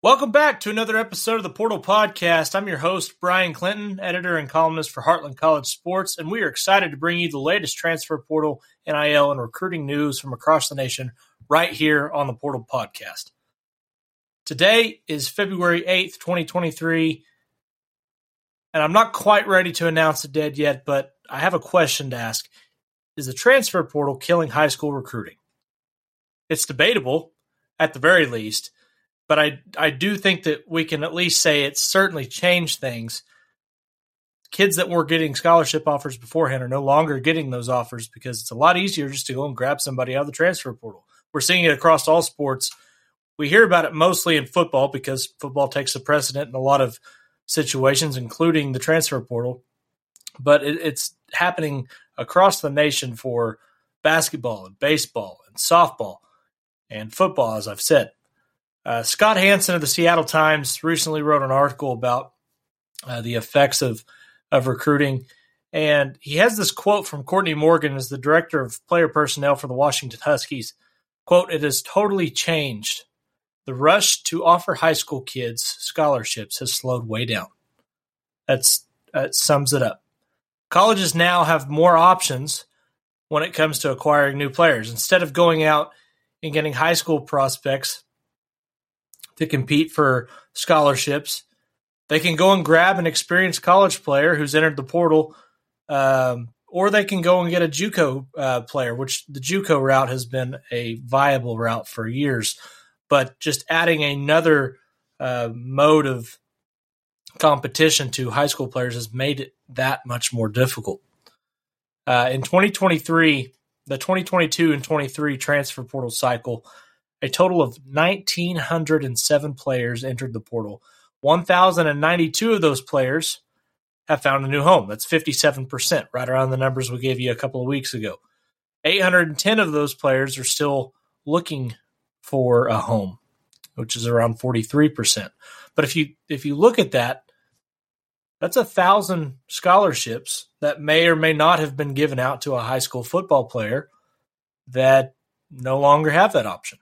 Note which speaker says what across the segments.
Speaker 1: Welcome back to another episode of the Portal Podcast. I'm your host, Bryan Clinton, editor and columnist for Heartland College Sports, and we are excited to bring you the latest transfer portal, NIL, and recruiting news from across the nation right here on the Portal Podcast. Today is February 8th, 2023, and I'm not quite ready to announce the dead yet, but I have a question to ask. Is the transfer portal killing high school recruiting? It's debatable, at the very least but I I do think that we can at least say it's certainly changed things. Kids that were getting scholarship offers beforehand are no longer getting those offers because it's a lot easier just to go and grab somebody out of the transfer portal. We're seeing it across all sports. We hear about it mostly in football because football takes the precedent in a lot of situations, including the transfer portal. But it, it's happening across the nation for basketball and baseball and softball and football, as I've said. Uh, Scott Hanson of the Seattle Times recently wrote an article about uh, the effects of of recruiting, and he has this quote from Courtney Morgan, as the director of player personnel for the Washington Huskies. "Quote: It has totally changed. The rush to offer high school kids scholarships has slowed way down. That's that sums it up. Colleges now have more options when it comes to acquiring new players. Instead of going out and getting high school prospects." To compete for scholarships. They can go and grab an experienced college player who's entered the portal, um, or they can go and get a JUCO uh, player, which the JUCO route has been a viable route for years. But just adding another uh, mode of competition to high school players has made it that much more difficult. Uh, in 2023, the 2022 and 23 transfer portal cycle a total of 1,907 players entered the portal. 1,092 of those players have found a new home. That's 57%, right around the numbers we gave you a couple of weeks ago. 810 of those players are still looking for a home, which is around 43%. But if you if you look at that, that's a thousand scholarships that may or may not have been given out to a high school football player that no longer have that option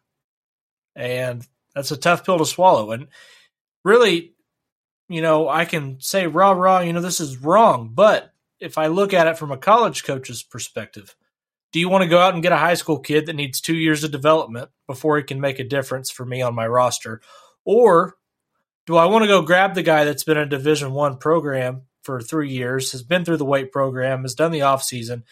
Speaker 1: and that's a tough pill to swallow. And really, you know, I can say rah rah, you know, this is wrong. But if I look at it from a college coach's perspective, do you want to go out and get a high school kid that needs two years of development before he can make a difference for me on my roster, or do I want to go grab the guy that's been in a Division One program for three years, has been through the weight program, has done the off season,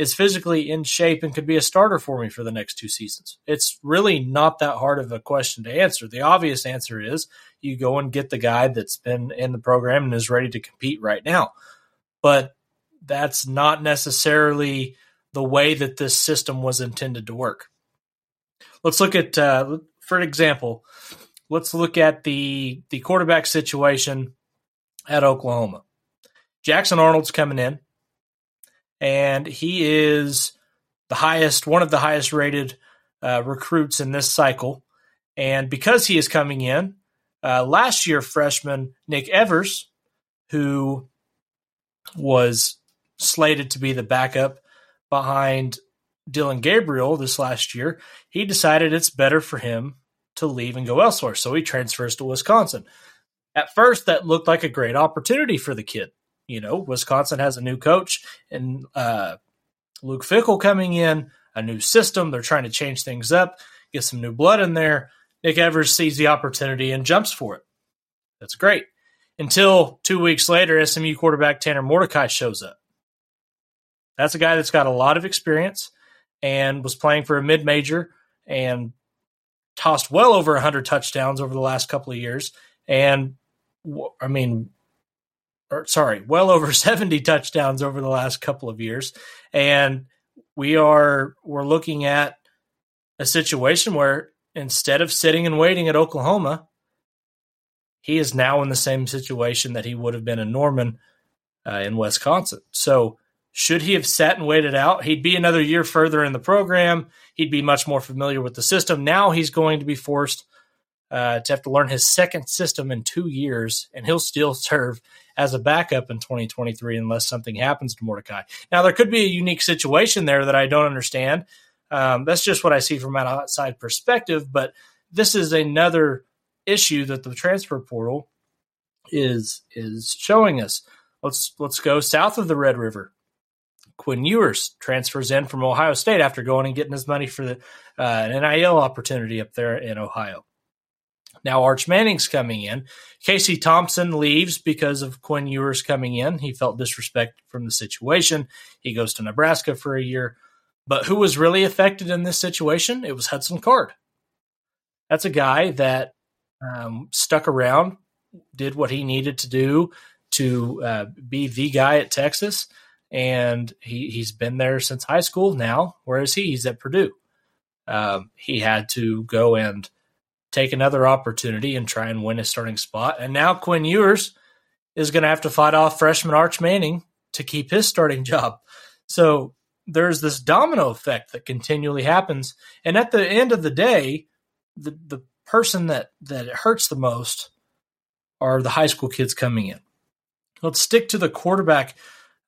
Speaker 1: is physically in shape and could be a starter for me for the next two seasons? It's really not that hard of a question to answer. The obvious answer is you go and get the guy that's been in the program and is ready to compete right now. But that's not necessarily the way that this system was intended to work. Let's look at, uh, for example, let's look at the the quarterback situation at Oklahoma. Jackson Arnold's coming in and he is the highest, one of the highest rated uh, recruits in this cycle. And because he is coming in, uh, last year freshman Nick Evers, who was slated to be the backup behind Dillon Gabriel this last year, he decided it's better for him to leave and go elsewhere. So he transfers to Wisconsin. At first, that looked like a great opportunity for the kid. You know, Wisconsin has a new coach and uh, Luke Fickell coming in, a new system. They're trying to change things up, get some new blood in there. Nick Evers sees the opportunity and jumps for it. That's great. Until two weeks later, SMU quarterback Tanner Mordecai shows up. That's a guy that's got a lot of experience and was playing for a mid major and tossed well over 100 touchdowns over the last couple of years. And I mean, or sorry, well over 70 touchdowns over the last couple of years. And we are we're looking at a situation where instead of sitting and waiting at Oklahoma, he is now in the same situation that he would have been in Norman uh, in Wisconsin. So should he have sat and waited out, he'd be another year further in the program. He'd be much more familiar with the system. Now he's going to be forced uh, to have to learn his second system in two years, and he'll still serve as a backup in 2023 unless something happens to Mordecai. Now, there could be a unique situation there that I don't understand. Um, that's just what I see from an outside perspective, but this is another issue that the transfer portal is is showing us. Let's let's go south of the Red River. Quinn Ewers transfers in from Ohio State after going and getting his money for the uh, an NIL opportunity up there in Ohio. Now Arch Manning's coming in. Casey Thompson leaves because of Quinn Ewers coming in. He felt disrespect from the situation. He goes to Nebraska for a year. But who was really affected in this situation? It was Hudson Card. That's a guy that um, stuck around, did what he needed to do to uh, be the guy at Texas, and he he's been there since high school. Now, where is he? He's at Purdue. Um, he had to go and take another opportunity and try and win a starting spot. And now Quinn Ewers is going to have to fight off freshman Arch Manning to keep his starting job. So there's this domino effect that continually happens. And at the end of the day, the, the person that, that it hurts the most are the high school kids coming in. Let's stick to the quarterback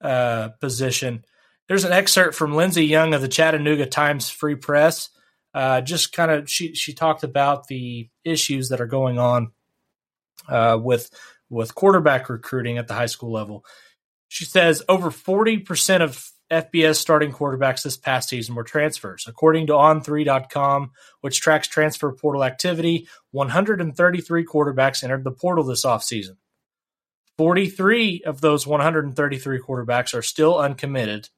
Speaker 1: uh, position. There's an excerpt from Lindsey Young of the Chattanooga Times Free Press uh, just kind of she she talked about the issues that are going on uh, with with quarterback recruiting at the high school level. She says over forty percent of FBS starting quarterbacks this past season were transfers. According to On3.com, which tracks transfer portal activity, 133 quarterbacks entered the portal this offseason. 43 of those 133 quarterbacks are still uncommitted,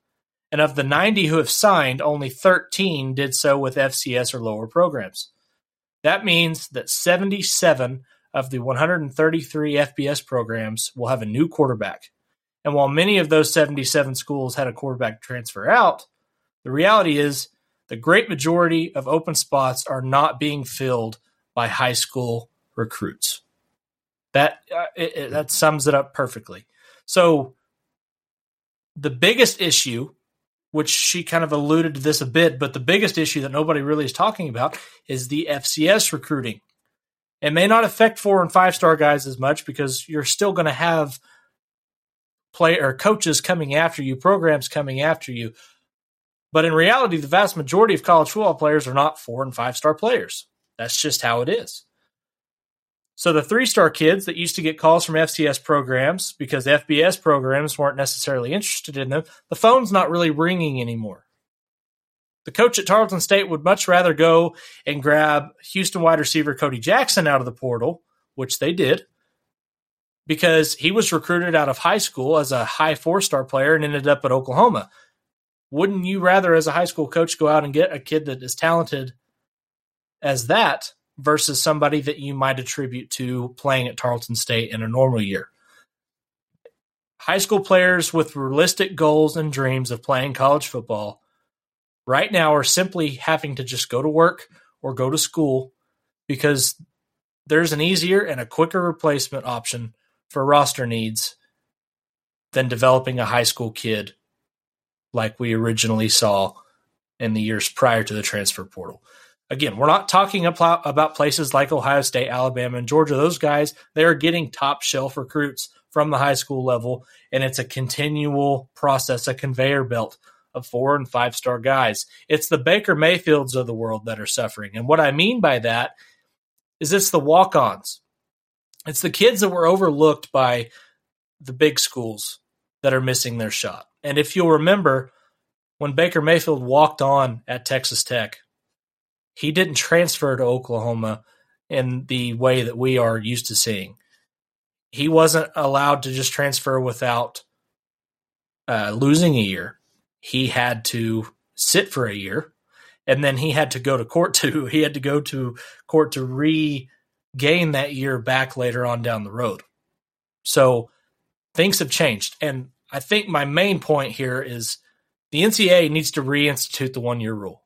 Speaker 1: and of the 90 who have signed, only 13 did so with FCS or lower programs. That means that 77 of the 133 FBS programs will have a new quarterback. And while many of those 77 schools had a quarterback transfer out, the reality is the great majority of open spots are not being filled by high school recruits. That uh, it, it, that sums it up perfectly. So the biggest issue which she kind of alluded to this a bit, but the biggest issue that nobody really is talking about is the FCS recruiting. It may not affect four and five star guys as much because you're still going to have play coaches coming after you, programs coming after you. But in reality, the vast majority of college football players are not four and five star players. That's just how it is. So the three star kids that used to get calls from FCS programs because FBS programs weren't necessarily interested in them, the phone's not really ringing anymore. The coach at Tarleton State would much rather go and grab Houston wide receiver Cody Jackson out of the portal, which they did, because he was recruited out of high school as a high four star player and ended up at Oklahoma. Wouldn't you rather, as a high school coach, go out and get a kid that is talented as that versus somebody that you might attribute to playing at Tarleton State in a normal year. High school players with realistic goals and dreams of playing college football right now are simply having to just go to work or go to school because there's an easier and a quicker replacement option for roster needs than developing a high school kid like we originally saw in the years prior to the transfer portal. Again, we're not talking about places like Ohio State, Alabama, and Georgia. Those guys, they are getting top shelf recruits from the high school level, and it's a continual process, a conveyor belt of four and five star guys. It's the Baker Mayfields of the world that are suffering. And what I mean by that is it's the walk ons, it's the kids that were overlooked by the big schools that are missing their shot. And if you'll remember, when Baker Mayfield walked on at Texas Tech, he didn't transfer to Oklahoma in the way that we are used to seeing. He wasn't allowed to just transfer without uh, losing a year. He had to sit for a year, and then he had to go to court to he had to go to court to regain that year back later on down the road. So things have changed, and I think my main point here is the NCAA needs to reinstitute the one year rule.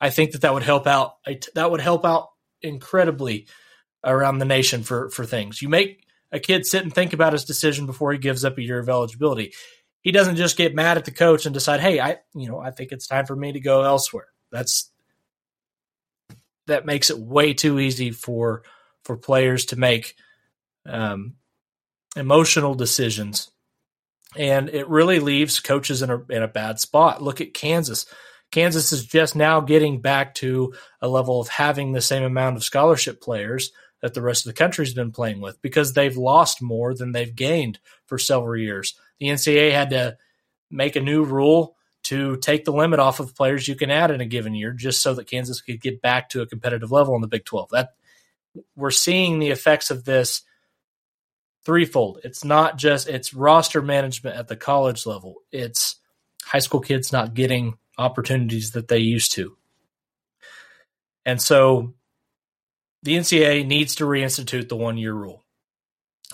Speaker 1: I think that that would help out. That would help out incredibly around the nation for for things. You make a kid sit and think about his decision before he gives up a year of eligibility. He doesn't just get mad at the coach and decide, "Hey, I you know I think it's time for me to go elsewhere." That's that makes it way too easy for for players to make um, emotional decisions, and it really leaves coaches in a in a bad spot. Look at Kansas Kansas is just now getting back to a level of having the same amount of scholarship players that the rest of the country's been playing with because they've lost more than they've gained for several years. The NCAA had to make a new rule to take the limit off of players you can add in a given year just so that Kansas could get back to a competitive level in the Big 12. That we're seeing the effects of this threefold. It's not just it's roster management at the college level. It's high school kids not getting opportunities that they used to. And so the NCAA needs to reinstitute the one year rule.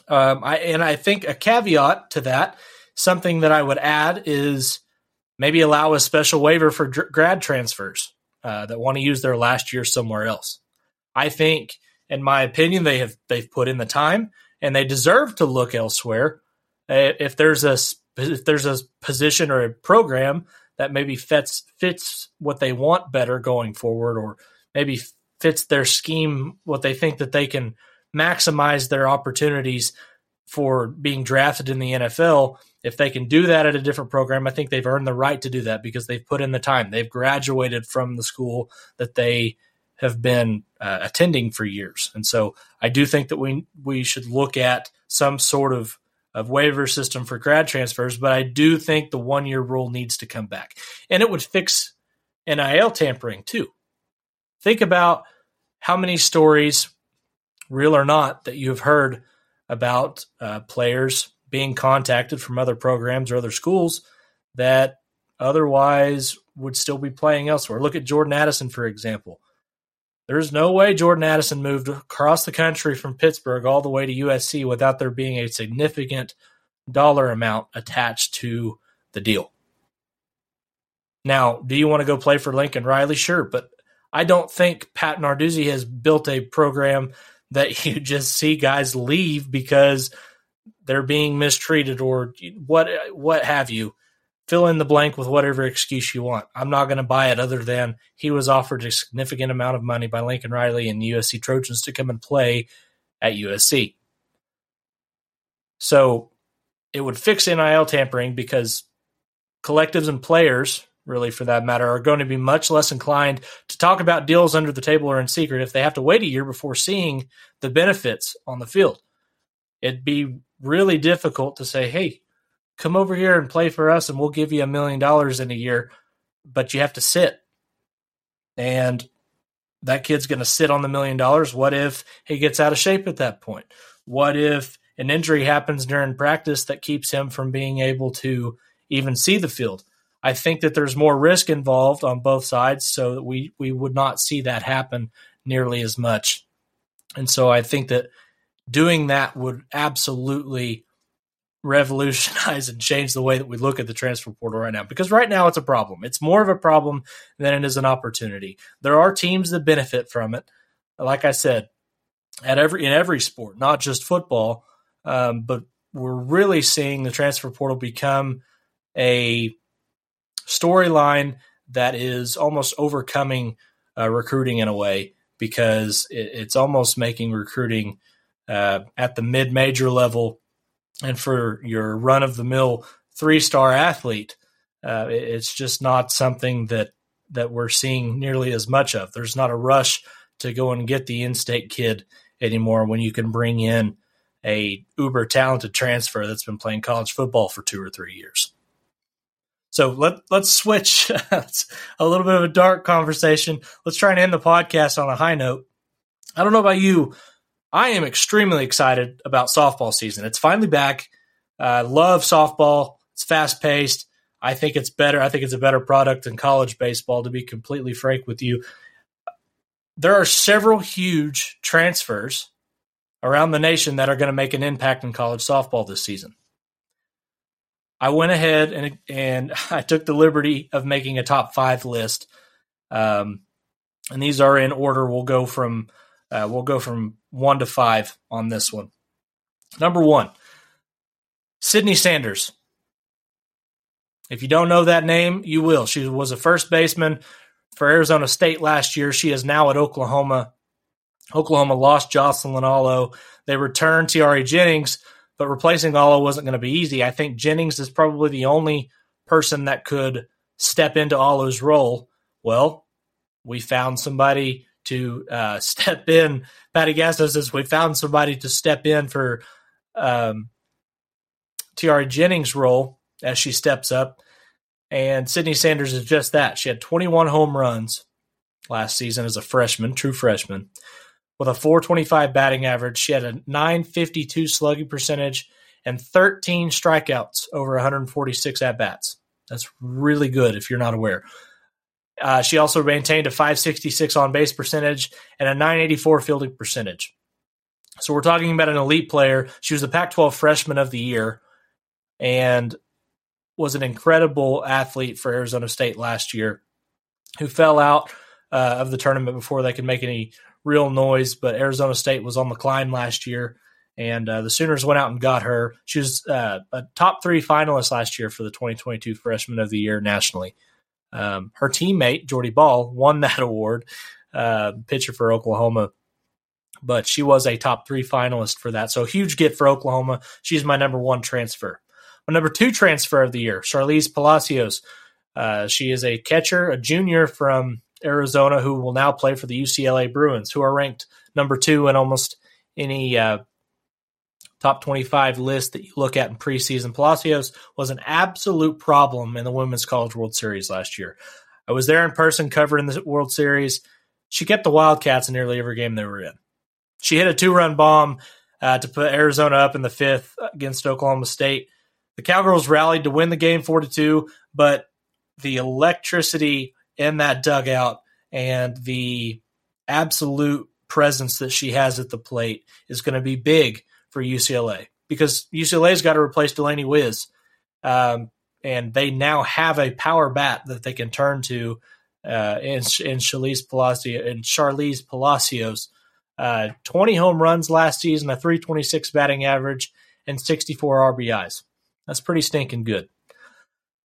Speaker 1: Um, I, and I think a caveat to that, something that I would add is maybe allow a special waiver for dr- grad transfers uh, that want to use their last year somewhere else. I think, in my opinion, they have they've put in the time and they deserve to look elsewhere. If there's a if there's a position or a program that maybe fits fits what they want better going forward, or maybe fits their scheme, what they think that they can maximize their opportunities for being drafted in the NFL. If they can do that at a different program, I think they've earned the right to do that because they've put in the time. They've graduated from the school that they have been uh, attending for years. And so I do think that we we should look at some sort of of waiver system for grad transfers, but I do think the one year rule needs to come back. And it would fix NIL tampering too. Think about how many stories, real or not, that you have heard about uh, players being contacted from other programs or other schools that otherwise would still be playing elsewhere. Look at Jordan Addison, for example. There's no way Jordan Addison moved across the country from Pittsburgh all the way to USC without there being a significant dollar amount attached to the deal. Now, do you want to go play for Lincoln Riley? Sure, but I don't think Pat Narduzzi has built a program that you just see guys leave because they're being mistreated or what what have you fill in the blank with whatever excuse you want. I'm not going to buy it other than he was offered a significant amount of money by Lincoln Riley and the USC Trojans to come and play at USC. So it would fix NIL tampering because collectives and players, really for that matter, are going to be much less inclined to talk about deals under the table or in secret if they have to wait a year before seeing the benefits on the field. It'd be really difficult to say, hey, come over here and play for us and we'll give you a million dollars in a year, but you have to sit. And that kid's going to sit on the million dollars. What if he gets out of shape at that point? What if an injury happens during practice that keeps him from being able to even see the field? I think that there's more risk involved on both sides, so that we we would not see that happen nearly as much. And so I think that doing that would absolutely revolutionize and change the way that we look at the transfer portal right now because right now it's a problem. It's more of a problem than it is an opportunity. There are teams that benefit from it. Like I said, at every in every sport, not just football, um, but we're really seeing the transfer portal become a storyline that is almost overcoming uh, recruiting in a way because it, it's almost making recruiting uh, at the mid major level and for your run of the mill three star athlete, uh, it's just not something that that we're seeing nearly as much of. There's not a rush to go and get the in-state kid anymore when you can bring in a uber talented transfer that's been playing college football for two or three years. So let let's switch. a little bit of a dark conversation. Let's try and end the podcast on a high note. I don't know about you, I am extremely excited about softball season. It's finally back. I uh, love softball. It's fast paced. I think it's better. I think it's a better product than college baseball, to be completely frank with you. There are several huge transfers around the nation that are going to make an impact in college softball this season. I went ahead and and I took the liberty of making a top five list, um, and these are in order. We'll go from uh, we'll go from one to five on this one. Number one, Cydney Sanders. If you don't know that name, you will. She was a first baseman for Arizona State last year. She is now at Oklahoma. Oklahoma lost Jocelyn Alo. They returned Tiare Jennings, but replacing Alo wasn't going to be easy. I think Jennings is probably the only person that could step into Alo's role. Well, we found somebody to uh, step in. Patty Gasso says we found somebody to step in for um, Tiare Jennings' role as she steps up. And Cydney Sanders is just that. She had 21 home runs last season as a freshman, true freshman, with a 425 batting average. She had a 952 slugging percentage and 13 strikeouts over 146 at bats. That's really good if you're not aware. Uh, she also maintained a 566 on base percentage and a 984 fielding percentage. So we're talking about an elite player. She was the Pac 12 freshman of the year and was an incredible athlete for Arizona State last year who fell out uh, of the tournament before they could make any real noise. But Arizona State was on the climb last year, and uh, the Sooners went out and got her. She was uh, a top three finalist last year for the 2022 Freshman of the Year nationally. Um, her teammate Jordy Bahl won that award, uh, pitcher for Oklahoma, but she was a top three finalist for that. So huge get for Oklahoma. She's my number one transfer. My number two transfer of the year, Sharlize Palacios. Uh, she is a catcher, a junior from Arizona, who will now play for the UCLA Bruins, who are ranked number two in almost any uh, top 25 list that you look at in preseason. Palacios was an absolute problem in the Women's College World Series last year. I was there in person covering the World Series. She kept the Wildcats in nearly every game they were in. She hit a two run bomb uh, to put Arizona up in the fifth against Oklahoma State. The Cowgirls rallied to win the game 4 to 2, but the electricity in that dugout and the absolute presence that she has at the plate is going to be big for UCLA because UCLA's got to replace Delanie Wisz. Um, and they now have a power bat that they can turn to uh, in, in Palacios. In Sharlize Palacios. Uh, 20 home runs last season, a 326 batting average, and 64 RBIs. That's pretty stinking good.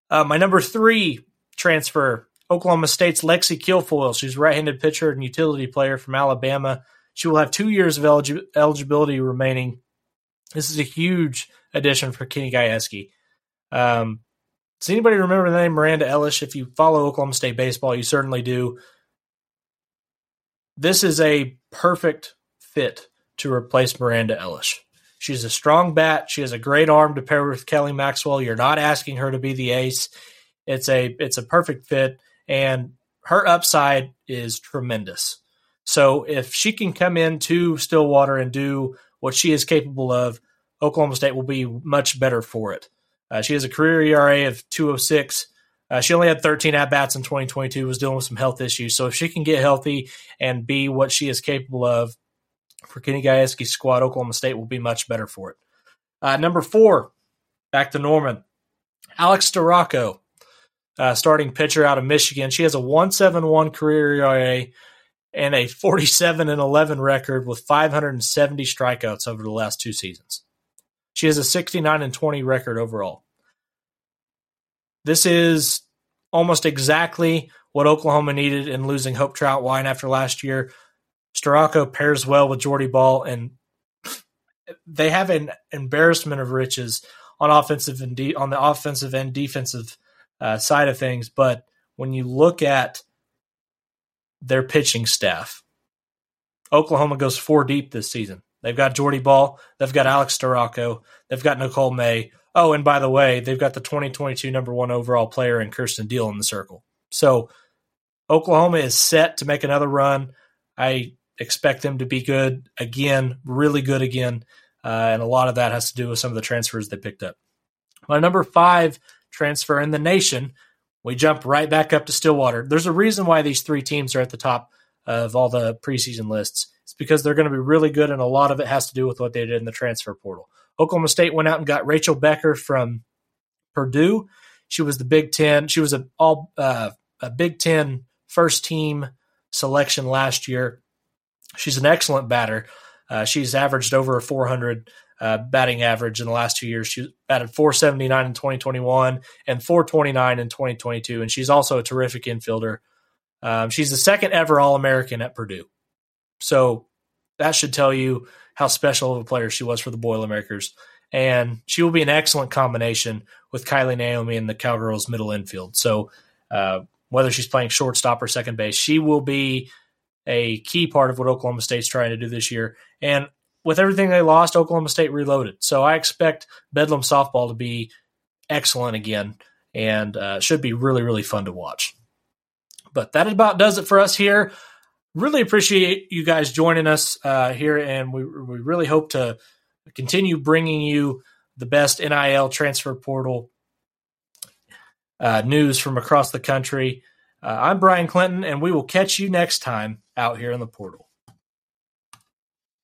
Speaker 1: Uh, my number three transfer, Oklahoma State's Lexi Kilfoyle. She's a right-handed pitcher and utility player from Alabama. She will have two years of eligi- eligibility remaining this is a huge addition for Kenny Gajewski. Um, does anybody remember the name Miranda Elish? If you follow Oklahoma State baseball, you certainly do. This is a perfect fit to replace Miranda Elish. She's a strong bat. She has a great arm to pair with Kelly Maxwell. You're not asking her to be the ace. It's a it's a perfect fit, and her upside is tremendous. So if she can come into Stillwater and do what she is capable of, Oklahoma State will be much better for it. Uh, she has a career ERA of 206. Uh, she only had 13 at bats in 2022, was dealing with some health issues. So if she can get healthy and be what she is capable of for Kenny Gajewski's squad, Oklahoma State will be much better for it. Uh, number four, back to Norman. Alex Storako, uh, starting pitcher out of Michigan. She has a 171 career ERA, and a 47 and 11 record with 570 strikeouts over the last two seasons. She has a 69 and 20 record overall. This is almost exactly what Oklahoma needed in losing Hope Trautwein after last year. Storako pairs well with Jordy Bahl, and they have an embarrassment of riches on offensive and de- on the offensive and defensive uh, side of things. But when you look at their pitching staff. Oklahoma goes four deep this season. They've got Jordy Bahl, They've got Alex Storako. They've got Nicole May. Oh, and by the way, they've got the 2022 number one overall player in Kierston Deal in the circle. So Oklahoma is set to make another run. I expect them to be good again, really good again. Uh, and a lot of that has to do with some of the transfers they picked up. My number five transfer in the nation we jump right back up to Stillwater. There's a reason why these three teams are at the top of all the preseason lists. It's because they're going to be really good, and a lot of it has to do with what they did in the transfer portal. Oklahoma State went out and got Rachel Becker from Purdue. She was the Big Ten. She was a all uh, a Big Ten first team selection last year. She's an excellent batter. Uh, she's averaged over a 400 uh, batting average in the last two years. She batted 479 in 2021 and 429 in 2022. And she's also a terrific infielder. Um, she's the second ever All American at Purdue. So that should tell you how special of a player she was for the Boilermakers. And she will be an excellent combination with Kylie Naomi in the Cowgirls middle infield. So uh, whether she's playing shortstop or second base, she will be a key part of what Oklahoma State's trying to do this year. And with everything they lost, Oklahoma State reloaded. So I expect Bedlam softball to be excellent again and uh, should be really, really fun to watch. But that about does it for us here. Really appreciate you guys joining us uh, here, and we, we really hope to continue bringing you the best NIL transfer portal uh, news from across the country. Uh, I'm Bryan Clinton, and we will catch you next time out here in the portal.